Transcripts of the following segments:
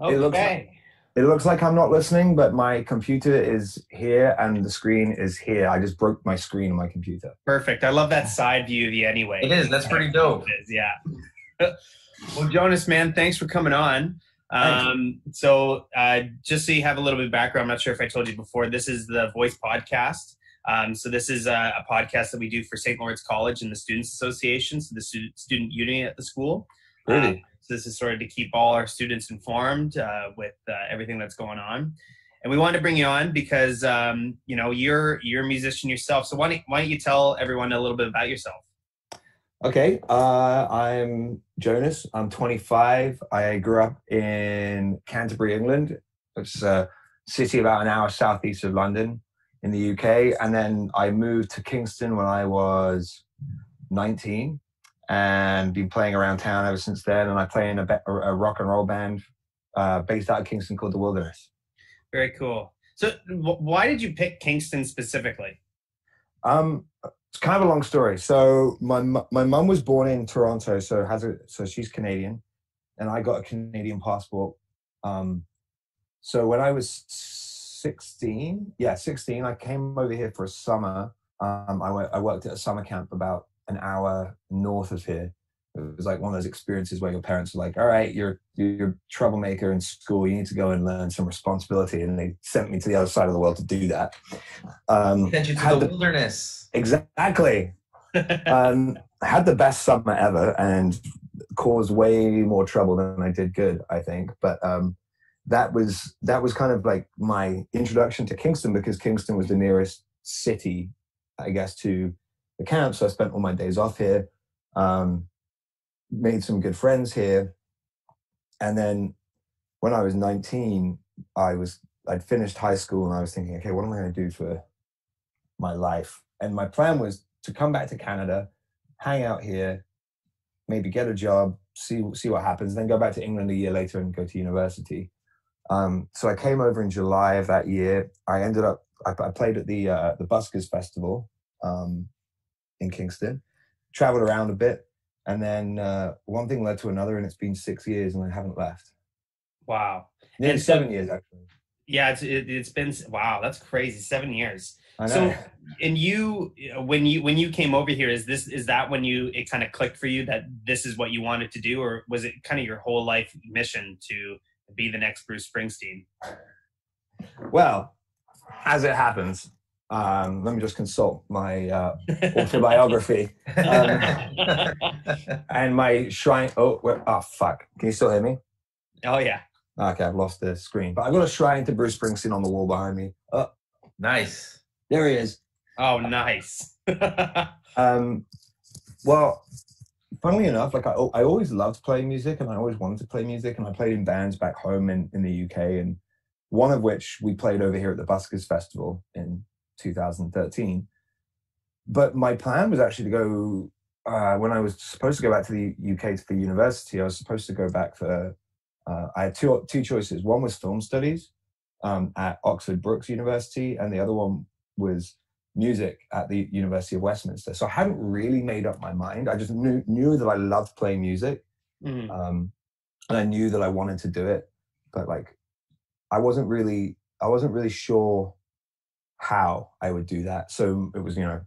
Okay. It looks like- It looks like I'm not listening, but my computer is here and the screen is here. I just broke my screen on my computer. Perfect. I love that side view of you anyway. It is. That's pretty dope. It is, yeah. well, Jonas, man, thanks for coming on. Um, so, uh, just so you have a little bit of background, I'm not sure if I told you before, this is the Voice Podcast. Um, so, this is a, a podcast that we do for St. Lawrence College and the Students Association, so the student, student union at the school. Really? Uh, so, this is sort of to keep all our students informed uh, with uh, everything that's going on. And we wanted to bring you on because um, you know you're you're a musician yourself. So why don't, why don't you tell everyone a little bit about yourself? Okay, uh, I'm Jonas. I'm 25. I grew up in Canterbury, England, which is a city about an hour southeast of London in the UK. And then I moved to Kingston when I was 19 and been playing around town ever since then. And I play in a, a rock and roll band uh, based out of Kingston called The Wilderness. Very cool. So wh- why did you pick Kingston specifically? Um, it's kind of a long story. So my my mum was born in Toronto, so has a so she's Canadian, and I got a Canadian passport. Um, so when I was sixteen, yeah, sixteen, I came over here for a summer. Um, I went, I worked at a summer camp about an hour north of here. It was like one of those experiences where your parents were like, "All right, you're you're a troublemaker in school. You need to go and learn some responsibility." And they sent me to the other side of the world to do that. Um, Sent you to the the- wilderness. Exactly. um, I had the best summer ever and caused way more trouble than I did good, I think. But um, that was that was kind of like my introduction to Kingston because Kingston was the nearest city, I guess, to the camp. So I spent all my days off here, um, made some good friends here, and then when I was 19, I was I'd finished high school and I was thinking, okay, what am I going to do for my life? And my plan was to come back to Canada, hang out here, maybe get a job, see see what happens, then go back to England a year later and go to university. Um, so I came over in July of that year. I ended up I, played at the uh, the Buskers Festival um, in Kingston, traveled around a bit, and then uh, one thing led to another, and it's been six years, and I haven't left. wow. Nearly And so- seven years actually. Yeah, it's it, it's been wow. That's crazy. Seven years. I know. So, and you, when you when you came over here, is this is that when you it kind of clicked for you that this is what you wanted to do, or was it kind of your whole life mission to be the next Bruce Springsteen? Well, as it happens, um, let me just consult my uh, autobiography Um, and my shrine. Oh, oh, fuck! Can you still hear me? oh yeah. Okay, I've lost the screen, but I've got a shrine to Bruce Springsteen on the wall behind me. Oh, nice. there he is. Oh, nice. Um, well, funnily enough, like I, I always loved playing music, and I always wanted to play music, and I played in bands back home in, in the UK, and one of which we played over here at the Buskers Festival in 2013. But my plan was actually to go uh, when I was supposed to go back to the UK for university. I was supposed to go back for. Uh, I had two two choices. One was film studies um, at Oxford Brookes University, and the other one was music at the University of Westminster. So I hadn't really made up my mind. I just knew knew that I loved playing music, Mhm. um, and I knew that I wanted to do it, but like I wasn't really I wasn't really sure how I would do that. So it was you know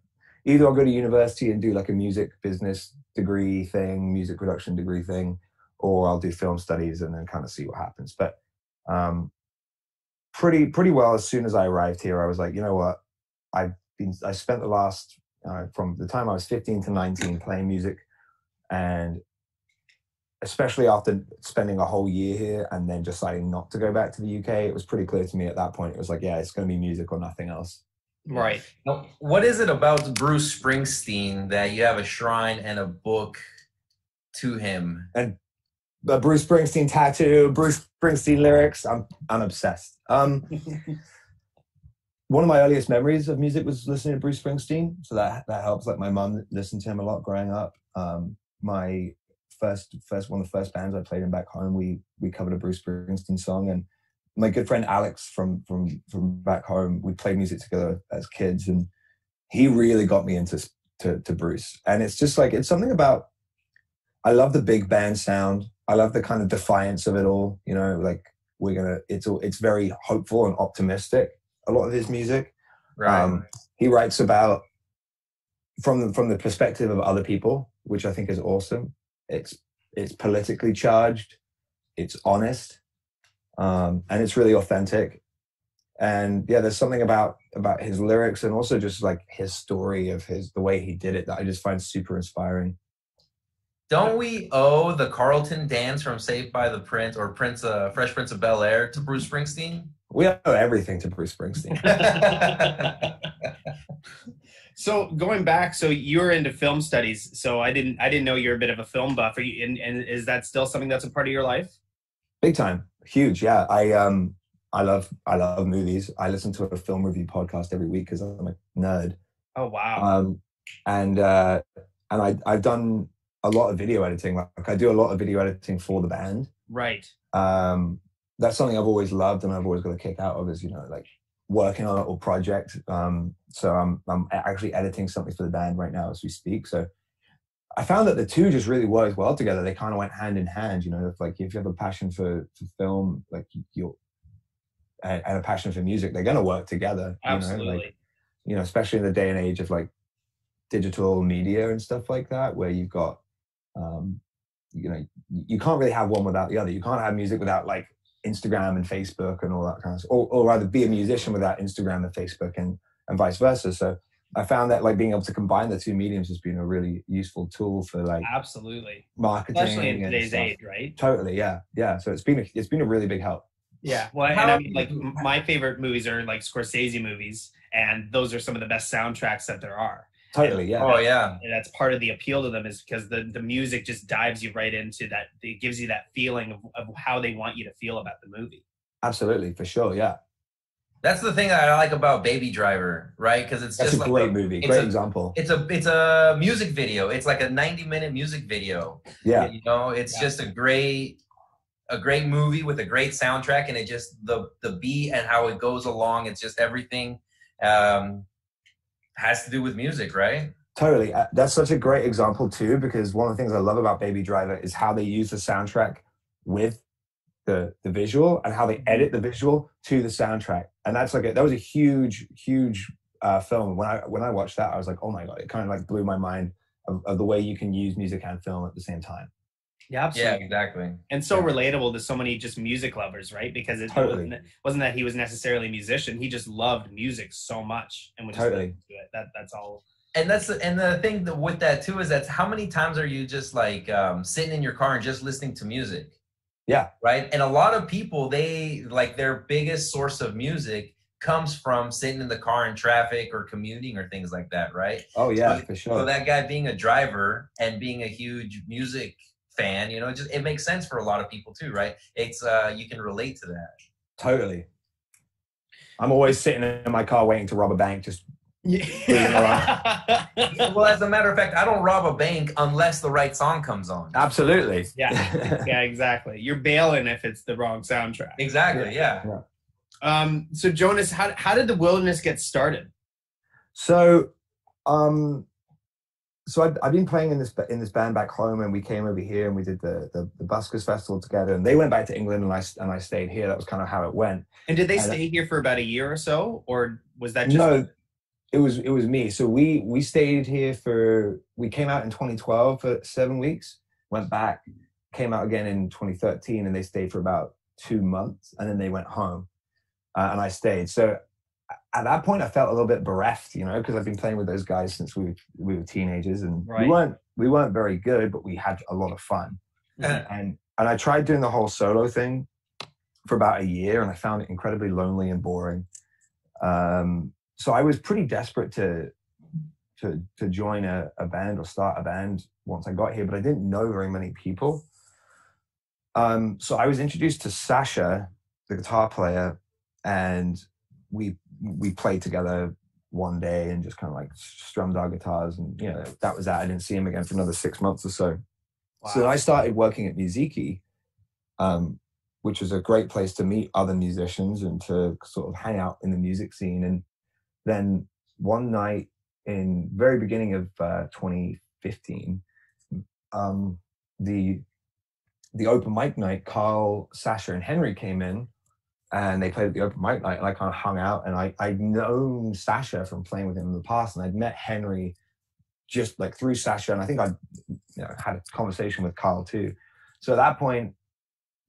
either I'll go to university and do like a music business degree thing, music production degree thing, or I'll do film studies and then kind of see what happens. But um, pretty pretty well as soon as I arrived here, I was like, you know what, I've been I spent the last uh, from the time I was 15 to 19 playing music, and especially after spending a whole year here and then deciding not to go back to the UK, it was pretty clear to me at that point. It was like, yeah, it's going to be music or nothing else. Right. Now, what is it about Bruce Springsteen that you have a shrine and a book to him? And the Bruce Springsteen tattoo, Bruce Springsteen lyrics. I'm I'm obsessed. Um, one of my earliest memories of music was listening to Bruce Springsteen, so that that helps. Like my mum listened to him a lot growing up. Um, my first first one of the first bands I played in back home, we we covered a Bruce Springsteen song, and my good friend Alex from from from back home, we played music together as kids, and he really got me into to, to Bruce. And it's just like it's something about. I love the big band sound. I love the kind of defiance of it all. You know, like we're gonna it's all it's very hopeful and optimistic a lot of his music Right. um, he writes about from the, from the perspective of other people which i think is awesome it's it's politically charged it's honest um, and it's really authentic. And yeah there's something about about his lyrics and also just like his story of his the way he did it that i just find super inspiring. Don't we owe the Carlton dance from Saved by the Prince or Prince uh, Fresh Prince of Bel Air to Bruce Springsteen? we owe everything to bruce springsteen so going back, so you're into film studies. So I didn't I didn't know you're a bit of a film buff. Are you, and, and is that still something that's a part of your life? big time huge yeah i um i love i love movies i listen to a film review podcast every week because i'm a nerd Oh wow. um and uh and i i've done a lot of video editing like i do a lot of video editing for the band right. um that's something i've always loved and i've always got a kick out of is you know like working on a little project um so i'm i'm actually editing something for the band right now as we speak so I found that the two just really worked well together. They kind of went hand in hand, you know. If like if you have a passion for, for film, like you're and, and a passion for music, they're gonna work together. You Absolutely. know, like you know, especially in the day and age of like digital media and stuff like that, where you've got um, you know, you can't really have one without the other. You can't have music without like Instagram and Facebook and all that kind of stuff. Or, or rather be a musician without Instagram and Facebook and, and vice versa. So I found that like being able to combine the two mediums has been a really useful tool for like Absolutely. marketing. Especially in and today's stuff. age, right? Totally, yeah, yeah. So it's been a, it's been a really big help. Yeah. Well, and I mean, like my favorite movies are like Scorsese movies, and those are some of the best soundtracks that there are. Totally, yeah. Oh yeah. And that's part of the appeal to them is because the, the music just dives you right into that. It gives you that feeling of, of how they want you to feel about the movie. Absolutely, for sure, yeah. That's the thing that I like about Baby Driver, right? Because it's That's just a like great a- movie, it's great a- example. It's a it's a music video. It's like a 90 minute music video. Yeah, You know, it's Yeah. just a great a great movie with a great soundtrack and it just the the beat and how it goes along, it's just everything um has to do with music, right? totally. Uh, That's such a great example too, because one of the things I love about Baby Driver is how they use the soundtrack with the the visual and how they edit the visual to the soundtrack. And that's like a, that was a huge, huge uh, film. When I when I watched that, I was like, oh my god! It kind of like blew my mind of, of the way you can use music and film at the same time. Yeah, absolutely. Yeah, exactly. and so Yeah. relatable to so many just music lovers, right? Because it Totally. wasn't, wasn't that he was necessarily a musician; he just loved music so much and would Totally. to it. That that's all. And that's and the thing that with that too is that how many times are you just like um, sitting in your car and just listening to music? Yeah. Right. And a lot of people they like their biggest source of music comes from sitting in the car in traffic or commuting or things like that. Right. Oh yeah, So- for So sure. that guy being a driver and being a huge music fan, you know, it just it makes sense for a lot of people too, right? It's uh you can relate to that. Totally. I'm always sitting in my car waiting to rob a bank, just Yeah. well, as a matter of fact, I don't rob a bank unless the right song comes on. absolutely. yeah, yeah, exactly. You're bailing if it's the wrong soundtrack. Exactly. Yeah. Um, so Jonas, how how did the wilderness get started? So, um, so I've, I've been playing in this in this band back home, and we came over here and we did the the, the Buskers Festival together. And they went back to England, and I and I stayed here. That was kind of how it went. And did they I don't- stay here for about a year or so, or was that just No, it was it was me. So we we stayed here for we came out in 2012 for seven weeks, went back, came out again in 2013, and they stayed for about two months, and then they went home, uh, and I stayed. So at that point, I felt a little bit bereft, you know, because I've been playing with those guys since we were, we were teenagers, and Right. we weren't we weren't very good, but we had a lot of fun Mhm. and and I tried doing the whole solo thing for about a year, and I found it incredibly lonely and boring. Um, so I was pretty desperate to to to join a, a band or start a band once I got here, but I didn't know very many people. Um, so I was introduced to Sasha, the guitar player, and we we played together one day and just kind of like strummed our guitars, and you know that was that. I didn't see him again for another six months or so. So Wow. I started working at Musiikki, um, which was a great place to meet other musicians and to sort of hang out in the music scene. And then one night in very beginning of uh, 2015, um, the the open mic night, Carl, Sasha, and Henry came in and they played at the open mic night and I kind of hung out and I, I'd known Sasha from playing with him in the past and I'd met Henry just like through Sasha and I think I you know, had a conversation with Carl too. So at that point,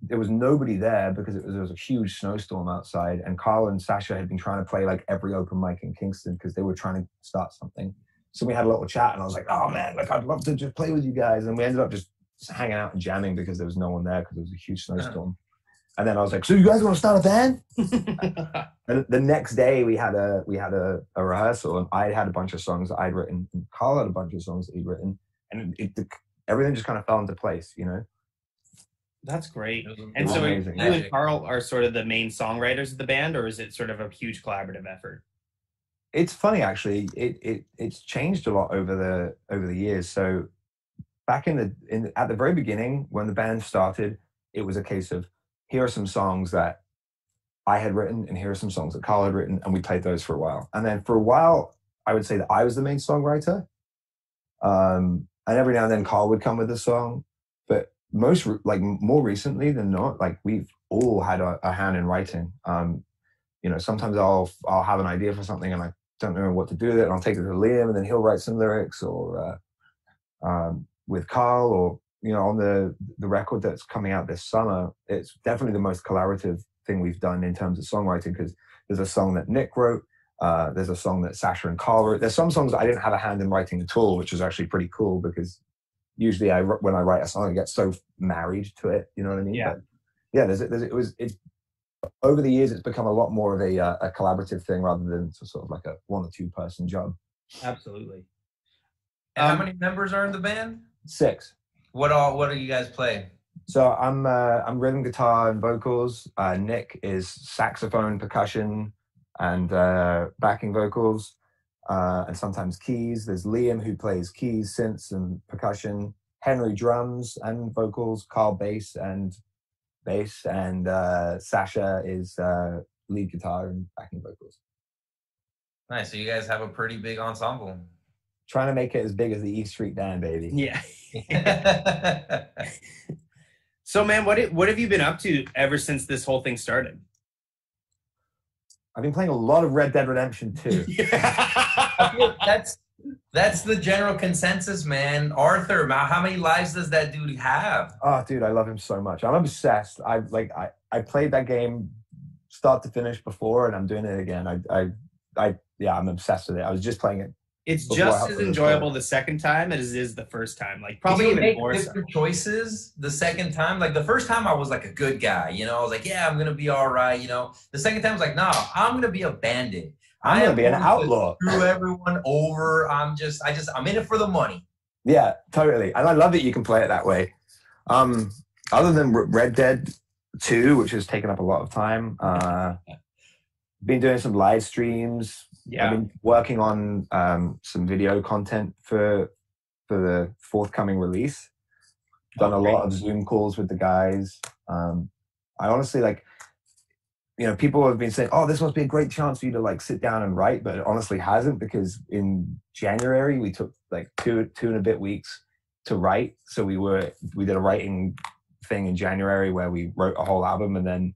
there was nobody there because it was, there was a huge snowstorm outside and Carl and Sasha had been trying to play like every open mic in Kingston because they were trying to start something. So we had a little chat and I was like, oh man, like I'd love to just play with you guys. And we ended up just hanging out and jamming because there was no one there because it was a huge snowstorm. And then I was like, "So you guys want to start a band?" and the next day we had a we had a, a rehearsal, and I had a bunch of songs that I'd written, and Carl had a bunch of songs that he'd written, and it, it, everything just kind of fell into place, you know. That's great. And so was you and. Carl are sort of the main songwriters of the band, or is it sort of a huge collaborative effort? It's funny actually. It it it's changed a lot over the over the years. So back in the in at the very beginning when the band started, it was a case of here are some songs that I had written, and here are some songs that Carl had written, and we played those for a while. And then for a while, I would say that I was the main songwriter. Um, and every now and then, Carl would come with a song. But most like more recently than not, like we've all had a, a hand in writing. Um, you know, sometimes I'll I'll have an idea for something and I don't know what to do with it, and I'll take it to Liam, and then he'll write some lyrics, or uh, um, with Carl, or you know, on the the record that's coming out this summer, it's definitely the most collaborative thing we've done in terms of songwriting because there's a song that Nick wrote, uh, there's a song that Sasha and Carl wrote. There's some songs that I didn't have a hand in writing at all, which is actually pretty cool because usually I when I write a song, I get so married to it. You know what I mean? Yeah. But yeah. There's, there's it was it's over the years it's become a lot more of a uh, a collaborative thing rather than sort of like a one or two person job. Absolutely. And how Um, many members are in the band? Six. What all? What do you guys play? So I'm uh, I'm rhythm guitar and vocals. Uh, Nick is saxophone, percussion, and uh, backing vocals, uh, and sometimes keys. There's Liam who plays keys, synths, and percussion. Henry drums and vocals. Carl bass and bass, and uh, Sasha is uh, lead guitar and backing vocals. Nice. So you guys have a pretty big ensemble. Trying to make it as big as the East Street Band, baby. Yeah. So, man, what what have you been up to ever since this whole thing started? I've been playing a lot of Red Dead Redemption 2. I that's that's the general consensus, man. Arthur, how many lives does that dude have? Oh, dude, I love him so much. I'm obsessed. I like I I played that game start to finish before, and I'm doing it again. I I I yeah, I'm obsessed with it. I was just playing it. It's just as enjoyable the second time as it is the first time. Like probably you even make more so. different choices the second time? Like the first time, I was like a good guy, you know. I was like, yeah, I'm gonna be all right, you know. The second time, I was like, no, I'm gonna be a bandit. I'm gonna be an outlaw. Screw everyone over. I'm just, I just, I'm in it for the money. Yeah, totally. And I love that you can play it that way. Um, other than Red Dead 2, which has taken up a lot of time, uh, been doing some live streams. Yeah. I've been working on um, some video content for for the forthcoming release. Done Oh, a lot of Zoom calls with the guys. Um, I honestly like, you know, people have been saying, "Oh, this must be a great chance for you to like sit down and write," but it honestly hasn't because in January we took like two two and a bit weeks to write. So we were we did a writing thing in January where we wrote a whole album and then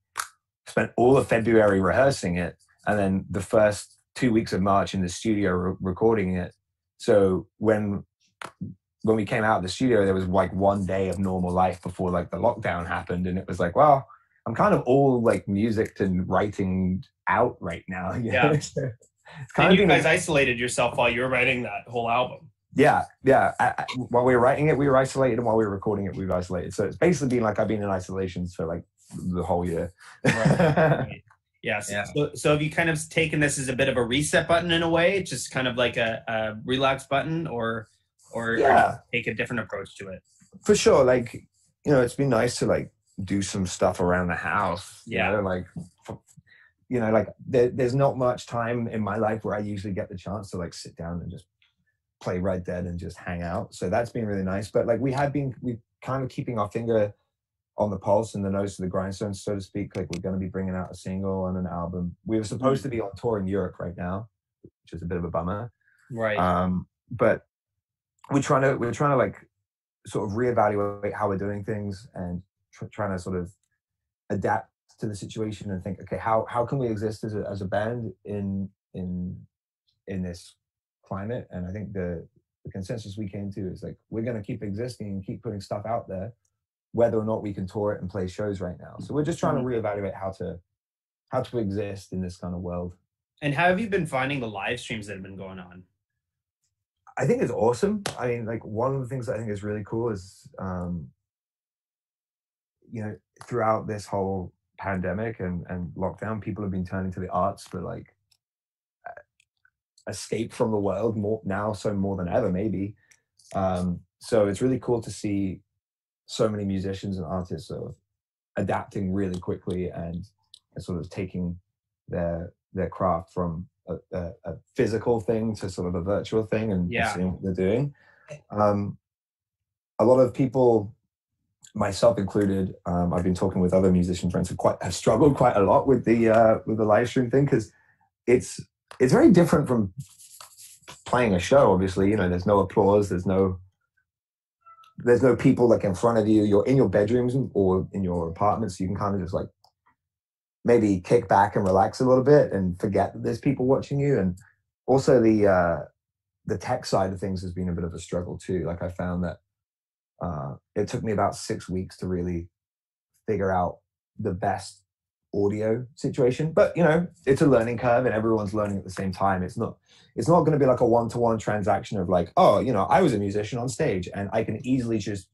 spent all of February rehearsing it, and then the first two weeks of March in the studio re- recording it. So when when we came out of the studio, there was like one day of normal life before like the lockdown happened, and it was like, well, I'm kind of all like music and writing out right now. Yeah. it's kind And of you guys isolated yourself while you were writing that whole album. yeah, yeah. I, I, while we were writing it, we were isolated, and while we were recording it, we were isolated. So it's basically been like I've been in isolation for like the whole year. Right. Yeah. So, Yeah. So, so have you kind of taken this as a bit of a reset button in a way, just kind of like a, a relax button, or or, or take a different approach to it? for sure like you know it's been nice to like do some stuff around the house you Yeah. know, like you know like there, there's not much time in my life where i usually get the chance to like sit down and just play red dead and just hang out so that's been really nice but like we have been we kind of keeping our finger on the pulse and the nose to the grindstone so to speak like we're going to be bringing out a single and an album we were supposed to be on tour in europe right now which is a bit of a bummer Right. um, but we're trying to we're trying to like sort of reevaluate how we're doing things and tr- trying to sort of adapt to the situation and think, okay, how how can we exist as a as a band in in in this climate? And I think the the consensus we came to is like we're going to keep existing and keep putting stuff out there, whether or not we can tour it and play shows right now. So we're just trying to reevaluate how to how to exist in this kind of world. And how have you been finding the live streams that have been going on? I think it's awesome. I mean, like one of the things I think is really cool is, um, you know, throughout this whole pandemic and, and lockdown, people have been turning to the arts for like escape from the world more now, so more than ever, maybe. Um, so it's really cool to see so many musicians and artists of adapting really quickly and, and sort of taking their their craft from a, a, a, physical thing to sort of a virtual thing and yeah. seeing what they're doing. Um, a lot of people, myself included, um, I've been talking with other musician friends who quite have struggled quite a lot with the uh, with the live stream thing because it's it's very different from playing a show. Obviously, you know, there's no applause, there's no there's no people like in front of you. You're in your bedrooms or in your apartments. So you can kind of just like maybe kick back and relax a little bit and forget that there's people watching you. And also the uh, the tech side of things has been a bit of a struggle too. Like I found that uh, it took me about six weeks to really figure out the best audio situation. But you know, it's a learning curve, and everyone's learning at the same time. It's not it's not going to be like a one to one transaction of like, oh, you know, I was a musician on stage, and I can easily just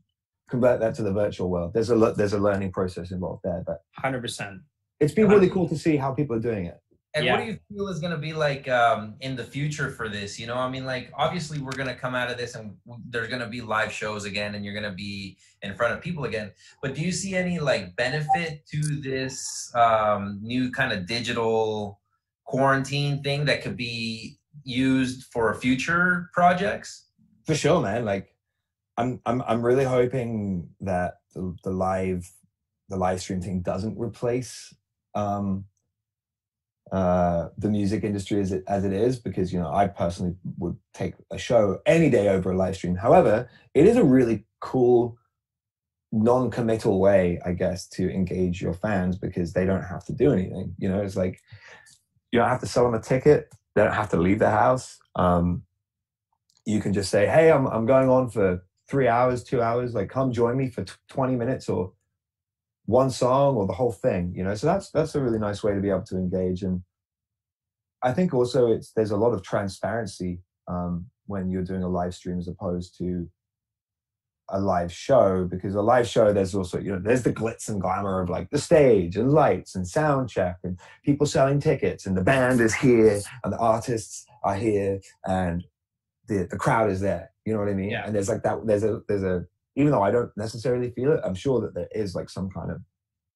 convert that to the virtual world. There's a there's a learning process involved there, but hundred percent it's been really cool to see how people are doing it. And Yeah. what do you feel is going to be like um, in the future for this? You know, I mean, like obviously we're going to come out of this and there's going to be live shows again, and you're going to be in front of people again. But do you see any like benefit to this um, new kind of digital quarantine thing that could be used for future projects? For sure, man. Like, I'm I'm I'm really hoping that the, the live the live stream thing doesn't replace um, uh, the music industry as it as it is, because you know I personally would take a show any day over a live stream. However, it is a really cool non-committal way, I guess, to engage your fans because they don't have to do anything. You know, it's like you don't have to sell them a ticket. They don't have to leave the house. Um, you can just say, "Hey, I'm I'm going on for three hours, two hours. Like, come join me for t- 20 minutes or one song or the whole thing." You know, so that's that's a really nice way to be able to engage. And I think also it's there's a lot of transparency um, when you're doing a live stream as opposed to a live show because a live show there's also you know there's the glitz and glamour of like the stage and lights and sound check and people selling tickets and the band is here and the artists are here and the the crowd is there you know what i mean Yeah. and there's like that there's a there's a even though i don't necessarily feel it i'm sure that there is like some kind of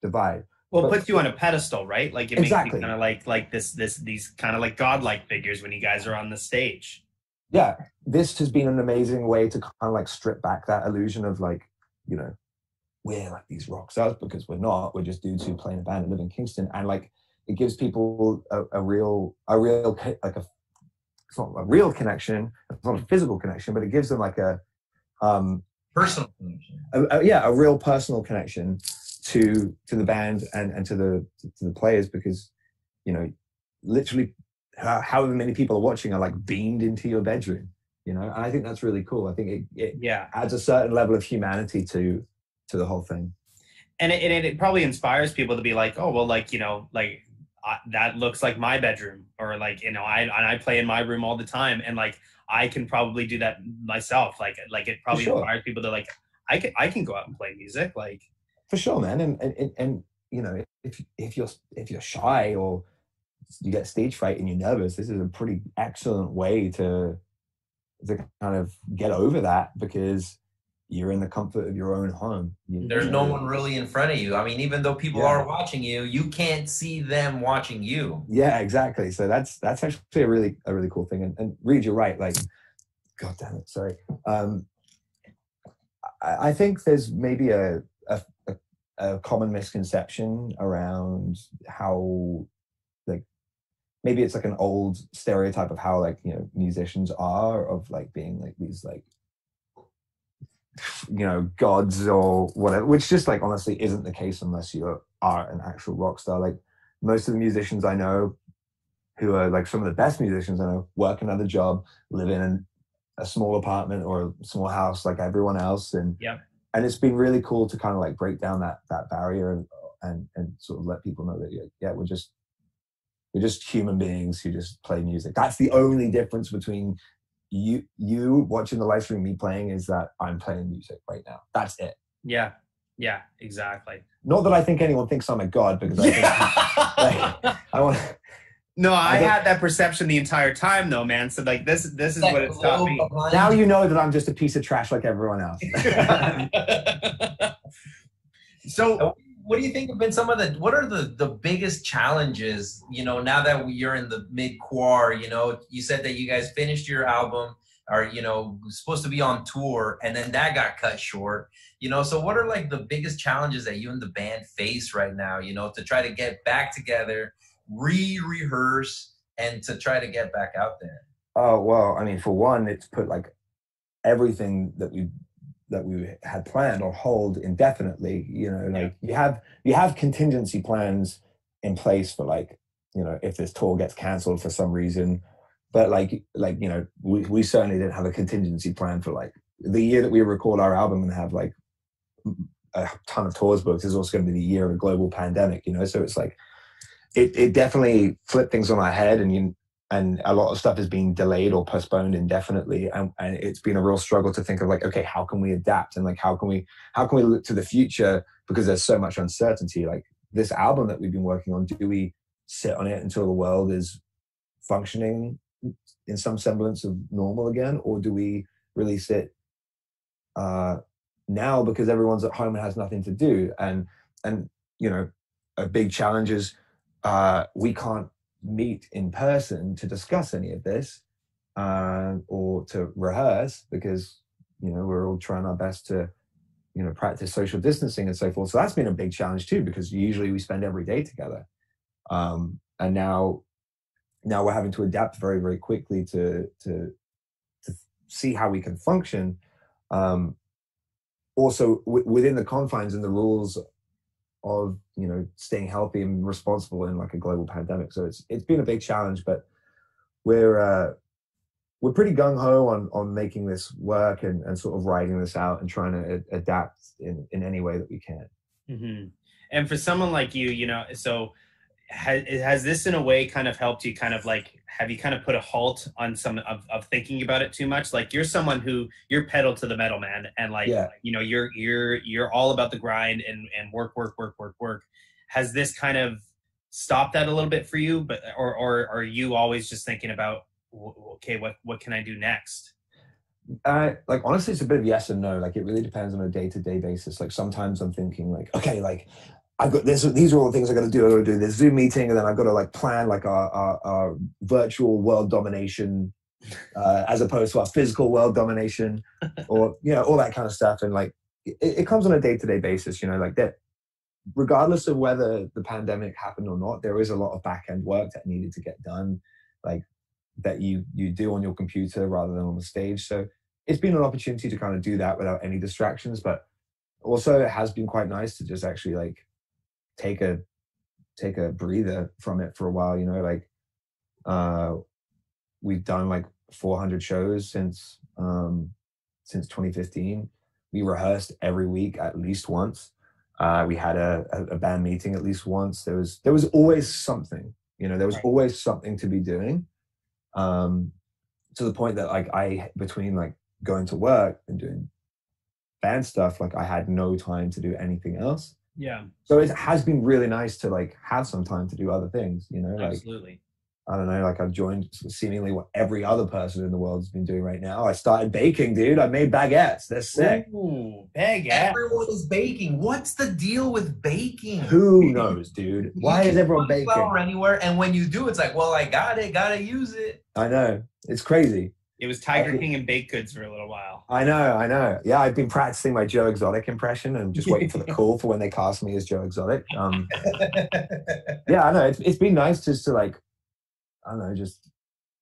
divide Well, it But- puts you on a pedestal, right? Like it Exactly. makes you kind of like like this this these kind of like godlike figures when you guys are on the stage. yeah, this has been an amazing way to kind of like strip back that illusion of like, you know, we're like these rock stars because we're not. We're just dudes who play in a band and live in Kingston, and like it gives people a, a real, a real like a, it's not a real connection. It's not a physical connection, but it gives them like a, um, Personal connection. a, a- yeah, a real personal connection to to the band and and to the to the players because, you know, literally, ho- however many people are watching are like beamed into your bedroom. You know, and I think that's really cool. I think it, it Yeah, adds a certain level of humanity to to the whole thing. and it, it, it probably inspires people to be like, oh well, like you know, like I, that looks like my bedroom, or like you know, I and I play in my room all the time, and like I can probably do that myself. Like like it probably sure. inspires people to like I can I can go out and play music. Like For sure, man. And and, and, and you know, if if you're if you're shy or you get stage fright and you're nervous, this is a pretty excellent way to to kind of get over that because you're in the comfort of your own home. You- There's you no one really in front of you. I mean, even though people Yeah. are watching you, you can't see them watching you. Yeah, exactly. So that's that's actually a really a really cool thing. And, and Reed, you're right. Like, God damn it, sorry. Um, I, I think there's maybe a a a common misconception around how like maybe it's like an old stereotype of how like you know musicians are of like being like these like you know gods or whatever, which just like honestly isn't the case unless you are an actual rock star. Like most of the musicians I know, who are like some of the best musicians I know, work another job, live in a small apartment or a small house like everyone else, and Yep. and it's been really cool to kind of like break down that that barrier and and and sort of let people know that yeah, yeah we're just we're just human beings who just play music. That's the only difference between you you watching the live stream me playing is that I'm playing music right now. That's it. Yeah. Yeah. Exactly. Not that I think anyone thinks I'm a god because I think like, I want no, I, I had that perception the entire time, though, man. So like this, this is what it's taught me. now you know that I'm just a piece of trash like everyone else. so what do you think have been some of the what are the the biggest challenges you know now that we- you're in the mid quar you know you said that you guys finished your album or you know supposed to be on tour and then that got cut short you know? So what are like the biggest challenges that you and the band face right now you know to try to get back together re-rehearse and to try to get back out there? Oh well, I mean, for one, it's put like everything that we that we had planned on hold indefinitely. You know, like you have you have contingency plans in place for like you know if this tour gets cancelled for some reason, but like like you know we we certainly didn't have a contingency plan for like the year that we record our album and have like a ton of tours booked is also going to be the year of a global pandemic. You know, so it's like it it definitely flipped things on our head and you and a lot of stuff is being delayed or postponed indefinitely and, and it's been a real struggle to think of like okay how can we adapt and like how can we how can we look to the future? Because there's so much uncertainty. Like this album that we've been working on do we sit on it until the world is functioning in some semblance of normal again or do we release it uh now because everyone's at home and has nothing to do? And and you know a big challenge is uh we can't meet in person to discuss any of this uh, or to rehearse because you know we're all trying our best to you know practice social distancing and so forth. So that's been a big challenge too because usually we spend every day together. Um, and now now we're having to adapt very very quickly to to to see how we can function. Um, also w- within the confines and the rules of you know staying healthy and responsible in like a global pandemic. So it's it's been a big challenge, but we're uh, we're pretty gung ho on on making this work and, and sort of riding this out and trying to a- adapt in in any way that we can. hmm And for someone like you, you know, so has, has this in a way kind of helped you kind of like have you kind of put a halt on some of, of thinking about it too much like you're someone who you're pedal to the metal man and like Yeah. you know you're you're you're all about the grind and and work work work work work has this kind of stopped that a little bit for you but or or are you always just thinking about okay what what can i do next Uh, like honestly, it's a bit of yes and no. Like it really depends on a day to day basis. Like sometimes I'm thinking like, okay, like I've got this. These are all the things I got to do. I got to do this Zoom meeting, and then I've got to like plan like our our, our virtual world domination, uh, as opposed to our physical world domination, or you know all that kind of stuff. And like it, it comes on a day to day basis. You know, like that. Regardless of whether the pandemic happened or not, there is a lot of back end work that needed to get done, like that you you do on your computer rather than on the stage. So it's been an opportunity to kind of do that without any distractions but also it has been quite nice to just actually like take a take a breather from it for a while you know like uh we've done like 400 shows since um since 2015 we rehearsed every week at least once. Uh we had a, a, a band meeting at least once. There was there was always something you know there was Right. always something to be doing. Um to the point that like i between like going to work and doing band stuff like i had no time to do anything else yeah. So it has been really nice to like have some time to do other things you know like absolutely. I don't know like i've joined seemingly what every other person in the world has been doing right now. I started baking dude. I made baguettes. They're sick. Ooh, baguette. everyone is baking. What's the deal with baking? Who knows dude? Why is everyone baking flour anywhere and when you do it's like well i got it gotta use it. I know. It's crazy It was Tiger. King and baked goods for a little while. I know, I know. Yeah, I've been practicing my Joe Exotic impression and just waiting for the call for when they cast me as Joe Exotic. Um, yeah, I know. It's, it's been nice just to like, I don't know, just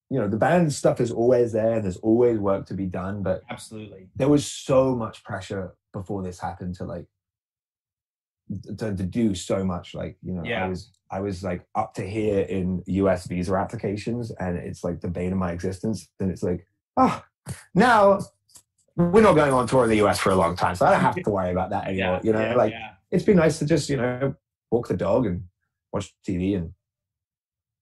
you know the band stuff is always there and there's always work to be done but Absolutely. there was so much pressure before this happened to like to, to do so much like you know Yeah. i was i was like up to here in us visa applications and it's like the bane of my existence and it's like oh now we're not going on tour in the us for a long time so i don't have to worry about that anymore Yeah. you know yeah, like it's been nice to just you know walk the dog and watch tv and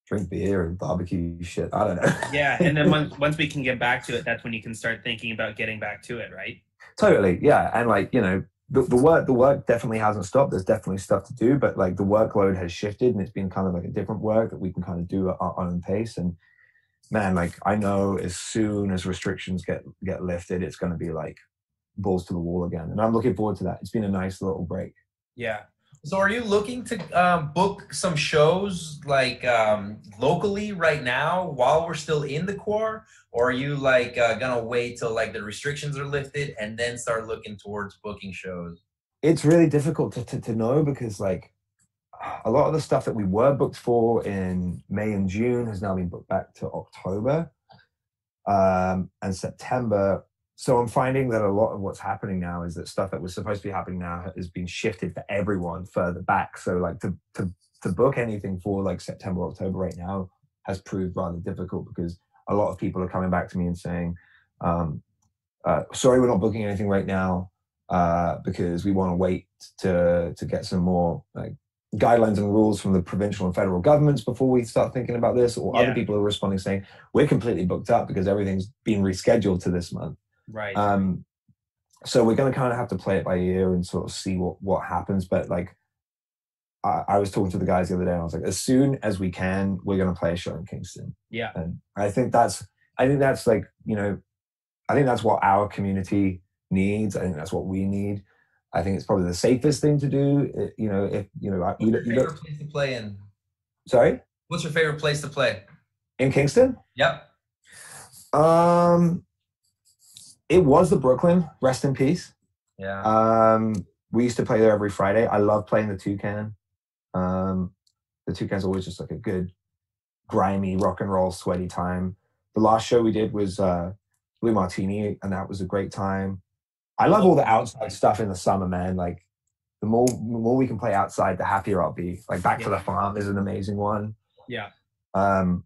drink beer and barbecue shit i don't know yeah and then once, once we can get back to it that's when you can start thinking about getting back to it right Totally, yeah, and like you know, the, the work the work definitely hasn't stopped. There's definitely stuff to do, but like the workload has shifted, and it's been kind of like a different work that we can kind of do at our own pace. And man, like I know as soon as restrictions get get lifted, it's going to be like balls to the wall again, and I'm looking forward to that. It's been a nice little break. yeah So are you looking to um, book some shows like um, locally right now while we're still in the core, or are you like uh, gonna wait till like the restrictions are lifted and then start looking towards booking shows? It's really difficult to, to, to know because like a lot of the stuff that we were booked for in May and June has now been booked back to October um, and September. So I'm finding that a lot of what's happening now is that stuff that was supposed to be happening now has been shifted for everyone further back. So like to to to book anything for like September, October right now has proved rather difficult because a lot of people are coming back to me and saying, um, uh, "Sorry, we're not booking anything right now uh, because we want to wait to to get some more like guidelines and rules from the provincial and federal governments before we start thinking about this." Or other people are responding saying, "We're completely booked up because everything's been rescheduled to this month." Right Um, so we're going to kind of have to play it by ear and sort of see what what happens. But like, I, I was talking to the guys the other day, and I was like, as soon as we can, we're going to play a show in Kingston. yeah And I think that's, I think that's like, you know, I think that's what our community needs. I think that's what we need. I think it's probably the safest thing to do. uh, You know, if you know, I- What's you, your don't- you favorite place to play in? sorry, What's your favorite place to play? in Kingston. Yep. Um, it was the Brooklyn. Rest in peace. Yeah. Um, we used to play there every Friday. I love playing the Toucan. Um, the Toucan's always just like a good, grimy rock and roll, sweaty time. The last show we did was uh, Blue Martini, and that was a great time. I love all the outside stuff in the summer, man. Like the more the more we can play outside, the happier I'll be. Like Back to the Farm is an amazing one. yeah Um,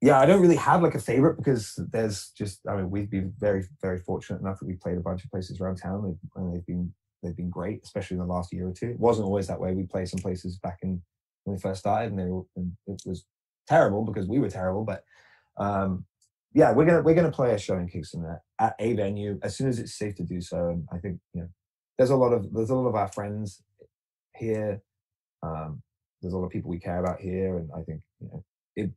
yeah, I don't really have like a favorite because there's just I mean we've been very very fortunate enough that we've played a bunch of places around town and they've, and they've been they've been great, especially in the last year or two. It wasn't always that way. We played some places back in when we first started, and, they were, and it was terrible because we were terrible. But um, yeah, we're gonna we're gonna play a show in Kingston at, at a venue as soon as it's safe to do so. And I think you know there's a lot of there's a lot of our friends here. Um, there's a lot of people we care about here, and I think you know it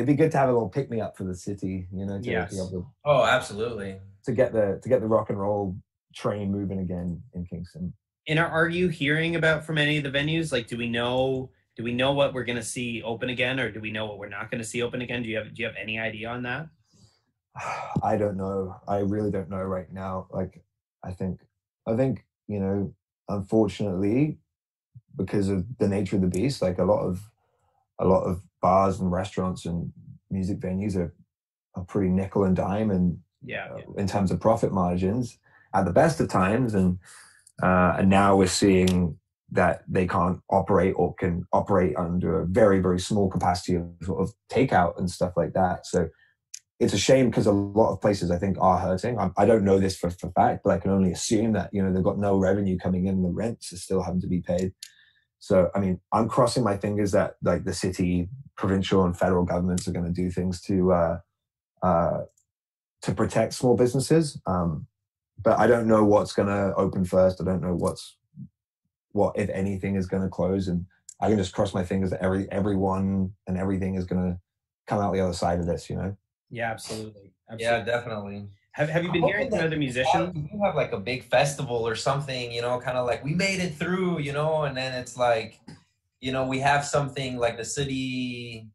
it'd be good to have a little pick me up for the city. You know, to Yes. to, Oh, absolutely. to get the to get the rock and roll train moving again in Kingston. and are, are you hearing about from any of the venues like do we know do we know what we're going to see open again or do we know what we're not going to see open again do you have do you have any idea on that I don't know. I really don't know right now. Like, I think, I think, you know, unfortunately, because of the nature of the beast, like a lot of, a lot of bars and restaurants and music venues are, are pretty nickel and dime and yeah, uh, yeah. in terms of profit margins at the best of times. And, uh, and now we're seeing that they can't operate or can operate under a very, very small capacity of sort of takeout and stuff like that. So, it's a shame because a lot of places I think are hurting. I, I don't know this for, for fact, but I can only assume that you know they've got no revenue coming in, and the rents are still having to be paid. So I mean, I'm crossing my fingers that like the city, provincial, and federal governments are going to do things to uh, uh, to protect small businesses. Um, but I don't know what's going to open first. I don't know what's what if anything is going to close, and I can just cross my fingers that every everyone and everything is going to come out the other side of this. You know. yeah absolutely, absolutely. Yeah, definitely. Have, have you been hearing from other musicians You have like a big festival or something, you know, kind of like we made it through, you know, and then it's like, you know, we have something like the city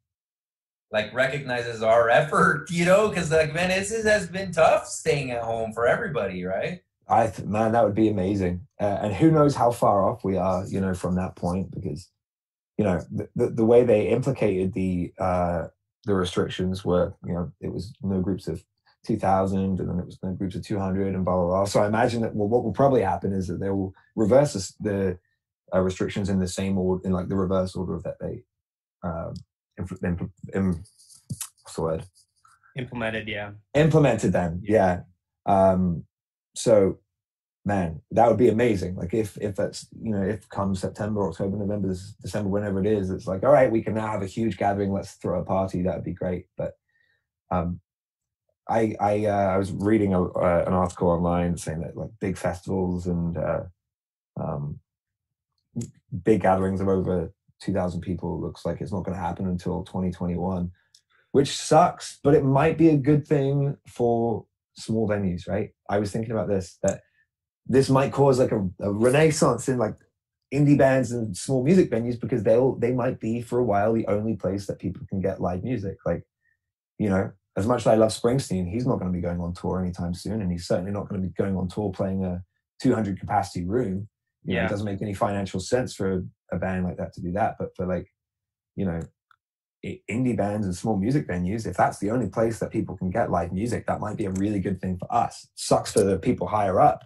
like recognizes our effort, you know, because like man, this has been tough staying at home for everybody, right? I th- man, that would be amazing. Uh, and who knows how far off we are, you know, from that point because, you know, the, the, the way they implicated the uh, the restrictions were you know it was no groups of 2000 and then it was no groups of 200 and blah blah blah. So i imagine that well what will probably happen is that they will reverse the uh, restrictions in the same order in like the reverse order of that they um impl- impl- im- what's the word? Implemented, yeah. implemented them yeah. um so man that would be amazing. Like if if that's you know if come september october november december whenever it is it's like all right we can now have a huge gathering let's throw a party that would be great but um i i uh, i was reading a, uh, an article online saying that like big festivals and uh um big gatherings of over 2000 people looks like it's not going to happen until 2021 which sucks but it might be a good thing for small venues right? I was thinking about this that this might cause like a, a renaissance in like indie bands and small music venues because they'll they might be for a while the only place that people can get live music like you know as much as i love springsteen he's not going to be going on tour anytime soon and he's certainly not going to be going on tour playing a 200 capacity room you know, it doesn't make any financial sense for a band like that to do that but for like you know indie bands and small music venues if that's the only place that people can get live music that might be a really good thing for us sucks for the people higher up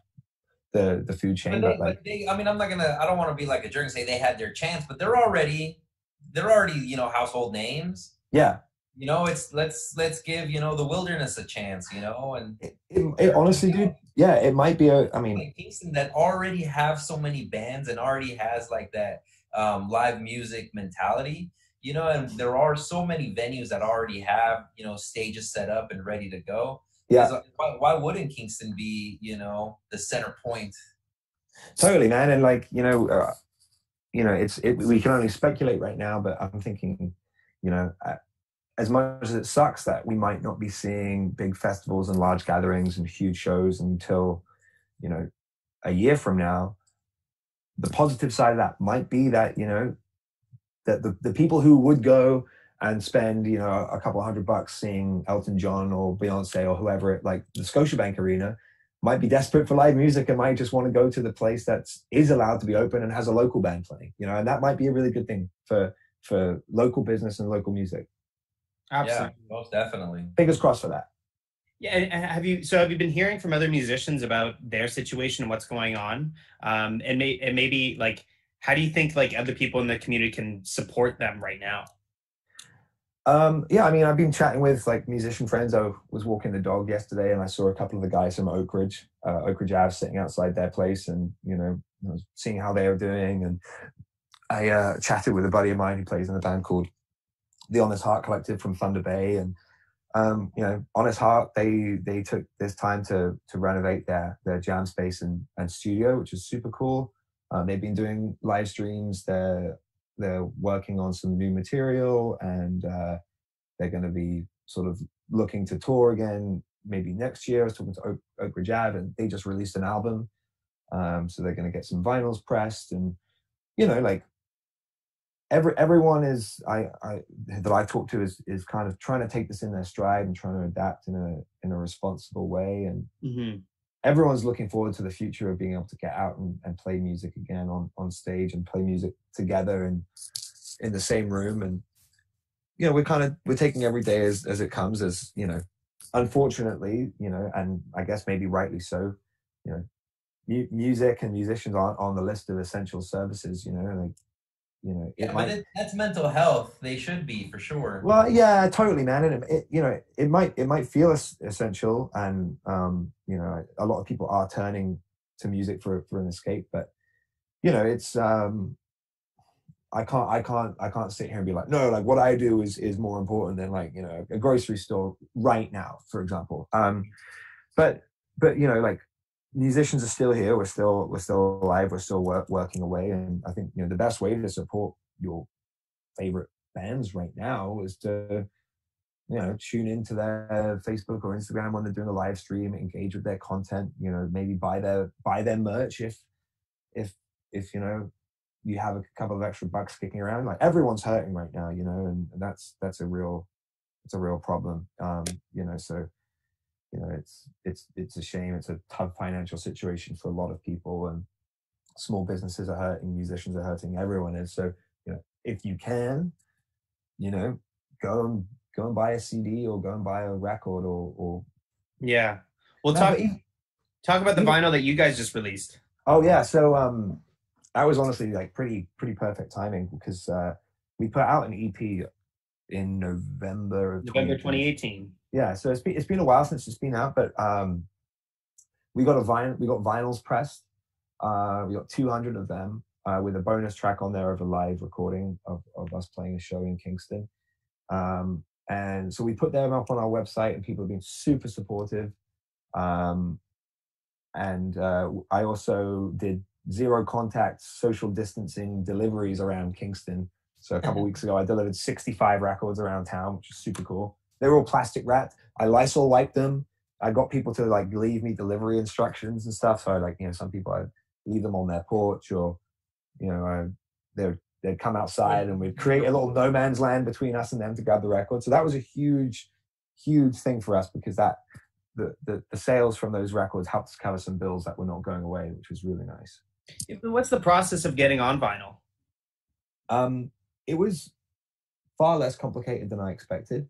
the the food chain But they, but like but they, I mean, I'm not gonna. I don't want to be like a jerk and say they had their chance, but they're already, they're already, you know, household names. yeah You know, it's let's let's give you know the wilderness a chance. You know, and it, it, it honestly dude yeah it might be a i mean like Kingston that already have so many bands and already has like that um, live music mentality. You know, and there are so many venues that already have you know stages set up and ready to go. yeah Why, why wouldn't Kingston be you know the center point? totally man and like you know uh, you know it's it, we can only speculate right now but i'm thinking you know uh, as much as it sucks that we might not be seeing big festivals and large gatherings and huge shows until you know a year from now the positive side of that might be that you know that the, the people who would go and spend you know a couple hundred bucks seeing elton john or beyonce or whoever at like the scotiabank arena might be desperate for live music and might just want to go to the place that is allowed to be open and has a local band playing you know and that might be a really good thing for for local business and local music Absolutely. Yeah, most definitely. fingers crossed for that Yeah. and- and have you? So have you been hearing from other musicians about their situation and what's going on? Um, and may and maybe like, how do you think like other people in the community can support them right now? Um, yeah, I mean, I've been chatting with like musician friends. I was walking the dog yesterday, and I saw a couple of the guys from Oak Ridge, uh, Oak Ridge Ave, sitting outside their place, and you know, I was seeing how they were doing. And I uh, chatted with a buddy of mine who plays in a band called the Honest Heart Collective from Thunder Bay, and um, you know, Honest Heart, they they took this time to to renovate their their jam space and, and studio, which is super cool. Um, they've been doing live streams. They're they're working on some new material and uh, they're going to be sort of looking to tour again maybe next year. I was talking to Oak, Oak Ridge and they just released an album. Um, so they're going to get some vinyls pressed and, you know, like every everyone is I, I that I talk to is is kind of trying to take this in their stride and trying to adapt in a in a responsible way and Mm-hmm. everyone's looking forward to the future of being able to get out and, and play music again on, on stage and play music together and in the same room and you know we're kind of we're taking every day as, as it comes as you know unfortunately you know and i guess maybe rightly so you know mu- music and musicians aren't on the list of essential services you know like you know it Yeah, might but it, that's mental health. They should be for sure. well, yeah, totally, man. And it, it, you know, it might it might feel es- essential, and um, you know, a lot of people are turning to music for for an escape. But you know, it's um, I can't I can't I can't sit here and be like, no, like what I do is is more important than like you know a grocery store right now, for example. Um, but but you know, like musicians are still here. We're still we're still alive. We're still work, working away, and I think you know the best way to support your favorite bands right now is to you know tune into their facebook or instagram when they're doing a live stream engage with their content you know maybe buy their buy their merch if if if you know you have a couple of extra bucks kicking around like everyone's hurting right now you know and that's that's a real it's a real problem um you know so you know it's it's it's a shame it's a tough financial situation for a lot of people and small businesses are hurting musicians are hurting everyone is so you know if you can you know go and go and buy a CD or go and buy a record or or Yeah. Well, No, talk even- talk about the even- vinyl that you guys just released. Oh yeah, so um, that was honestly like pretty pretty perfect timing because uh, we put out an EP in November of November 2018. 2018. Yeah, so it's been it's been a while since it's been out, but um, we got a vinyl we got vinyls pressed. Uh, we got 200 of them uh, with a bonus track on there of a live recording of, of us playing a show in Kingston. Um, and so we put them up on our website, and people have been super supportive. Um, and uh, I also did zero contact social distancing deliveries around Kingston. So a couple weeks ago, I delivered 65 records around town, which is super cool. They were all plastic wrapped. I Lysol wiped them. I got people to like leave me delivery instructions and stuff. So like, you know, some people I'd leave them on their porch or, you know, I, they'd, they'd come outside and we'd create a little no man's land between us and them to grab the record. So that was a huge, huge thing for us because that, the, the, the sales from those records helped us cover some bills that were not going away, which was really nice. What's the process of getting on vinyl? Um, it was far less complicated than I expected.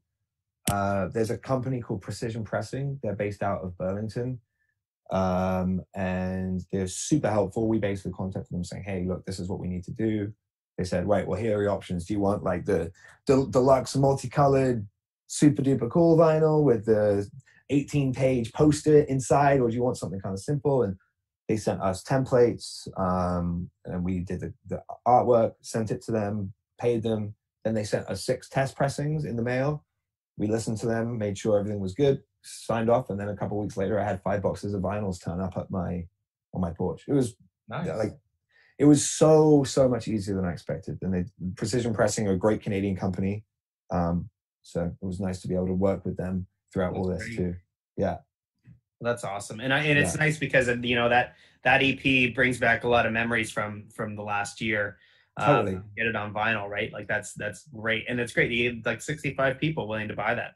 Uh, there's a company called Precision Pressing. They're based out of Burlington. Um, and they're super helpful. We basically contacted them saying, hey, look, this is what we need to do. They said, right, well, here are your options. Do you want like the del- deluxe multicolored, super duper cool vinyl with the 18 page poster inside, or do you want something kind of simple? And they sent us templates um, and we did the, the artwork, sent it to them, paid them. Then they sent us six test pressings in the mail. We listened to them, made sure everything was good, signed off, and then a couple weeks later, I had five boxes of vinyls turn up at my on my porch. It was Nice. like it was so so much easier than I expected. And they Precision Pressing are a great Canadian company, um, so it was nice to be able to work with them throughout all this great. too. Yeah, That's awesome, and I, and it's nice because you know that that EP brings back a lot of memories from from the last year. Um, Totally. get it on vinyl, right? Like that's that's great, and it's great. You had like 65 people willing to buy that.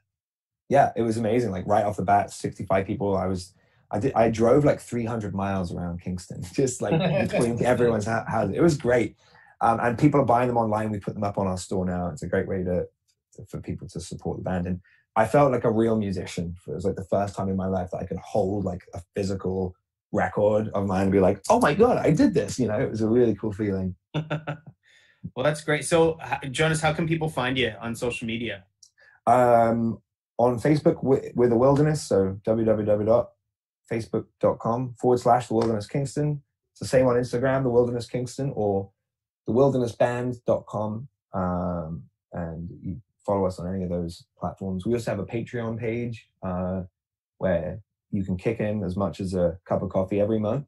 yeah, it was amazing. Like right off the bat, 65 people. I was, I did, I drove like 300 miles around Kingston, just like between everyone's hou- houses. It was great. Um, and people are buying them online. We put them up on our store now. It's a great way to, to- for people to support the band. And I felt like a real musician. It was like the first time in my life that I could hold like a physical record of mine and be like, oh my God, I did this. You know, it was a really cool feeling. well, that's great. So, Jonas, how can people find you on social media? um, on Facebook with, with the Wilderness. So www.facebook.com forward slash the Wilderness Kingston. It's the same on Instagram, the Wilderness Kingston, or the wildernessband.com. Um, and you follow us on any of those platforms. We also have a Patreon page uh, where you can kick in as much as a cup of coffee every month.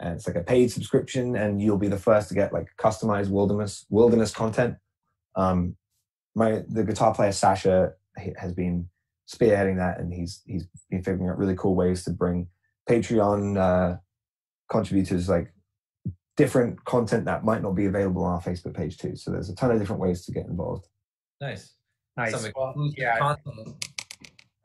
And it's like a paid subscription, and you'll be the first to get like customized wilderness wilderness content. Um, my the guitar player Sasha has been spearheading that, and he's he's been figuring out really cool ways to bring Patreon uh, contributors like different content that might not be available on our Facebook page too. So there's a ton of different ways to get involved. nice. Nice. Well, yeah. content.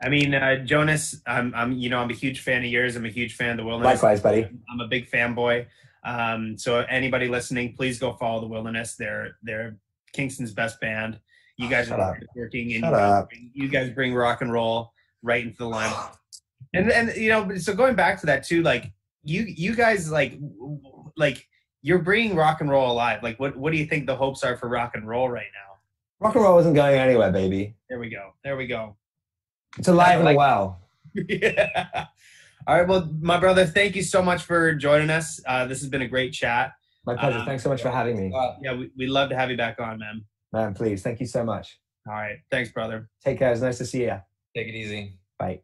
I mean, uh, Jonas, I'm, I'm, you know, I'm a huge fan of yours. I'm a huge fan of the Wilderness. Likewise, buddy. I'm a big fanboy. Um, so anybody listening, please go follow the Wilderness. They're they're Kingston's best band. You guys Shut are working, and Shut you guys, up. bring, you guys bring rock and roll right into the line. And and you know, so going back to that too, like you you guys like like you're bringing rock and roll alive. Like, what what do you think the hopes are for rock and roll right now? Rock and roll isn't going anywhere, baby. There we go. There we go. It's alive and like- well. yeah. All right. Well, my brother, thank you so much for joining us. Uh, this has been a great chat. My pleasure. Um, Thanks so much for having me, Uh, Yeah, we, we'd love to have you back on, man. man. Please, thank you so much. All right. Thanks, brother. Take care. It's nice to see you. take it easy. Bye.